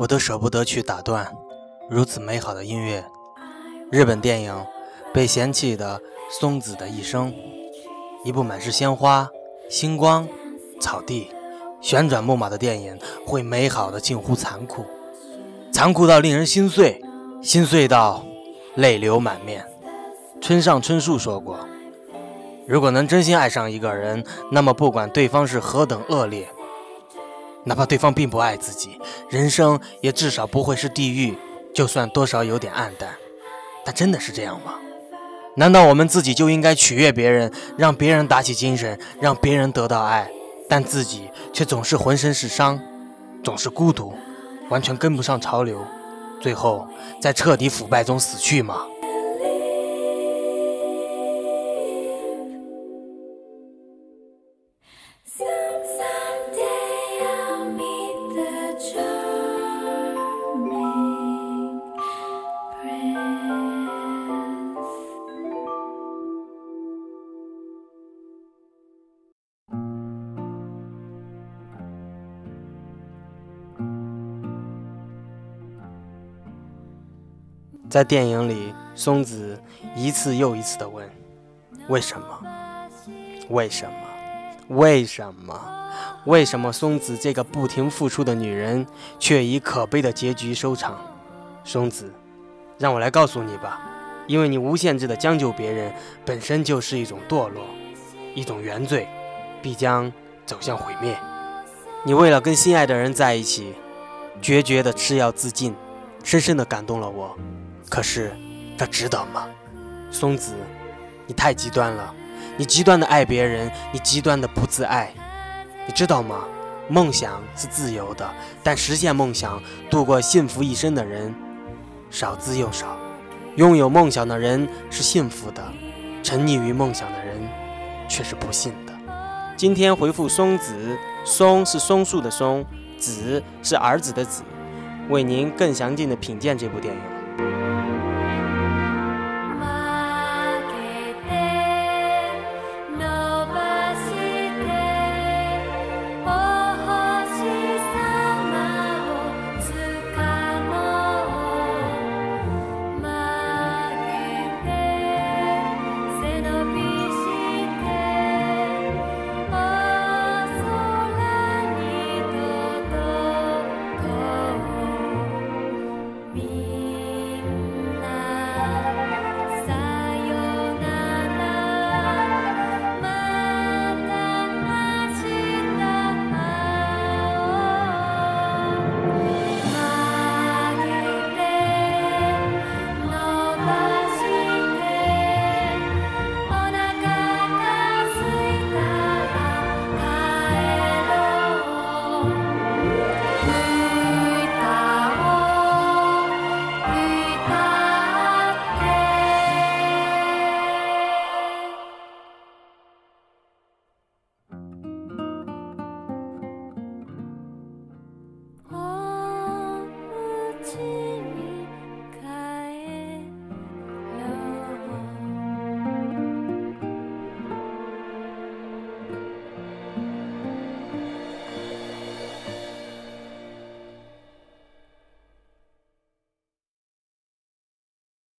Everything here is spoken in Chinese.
我都舍不得去打断如此美好的音乐。日本电影《被嫌弃的松子的一生》，一部满是鲜花、星光、草地、旋转木马的电影，会美好的近乎残酷，残酷到令人心碎，心碎到泪流满面。村上春树说过：“如果能真心爱上一个人，那么不管对方是何等恶劣。”哪怕对方并不爱自己，人生也至少不会是地狱。就算多少有点暗淡，但真的是这样吗？难道我们自己就应该取悦别人，让别人打起精神，让别人得到爱，但自己却总是浑身是伤，总是孤独，完全跟不上潮流，最后在彻底腐败中死去吗？在电影里，松子一次又一次地问：“为什么？为什么？为什么？为什么？”松子这个不停付出的女人，却以可悲的结局收场。松子，让我来告诉你吧，因为你无限制地将就别人，本身就是一种堕落，一种原罪，必将走向毁灭。你为了跟心爱的人在一起，决绝地吃药自尽，深深地感动了我。可是，这值得吗？松子，你太极端了。你极端的爱别人，你极端的不自爱。你知道吗？梦想是自由的，但实现梦想、度过幸福一生的人少之又少。拥有梦想的人是幸福的，沉溺于梦想的人却是不幸的。今天回复松子，松是松树的松，子是儿子的子，为您更详尽的品鉴这部电影。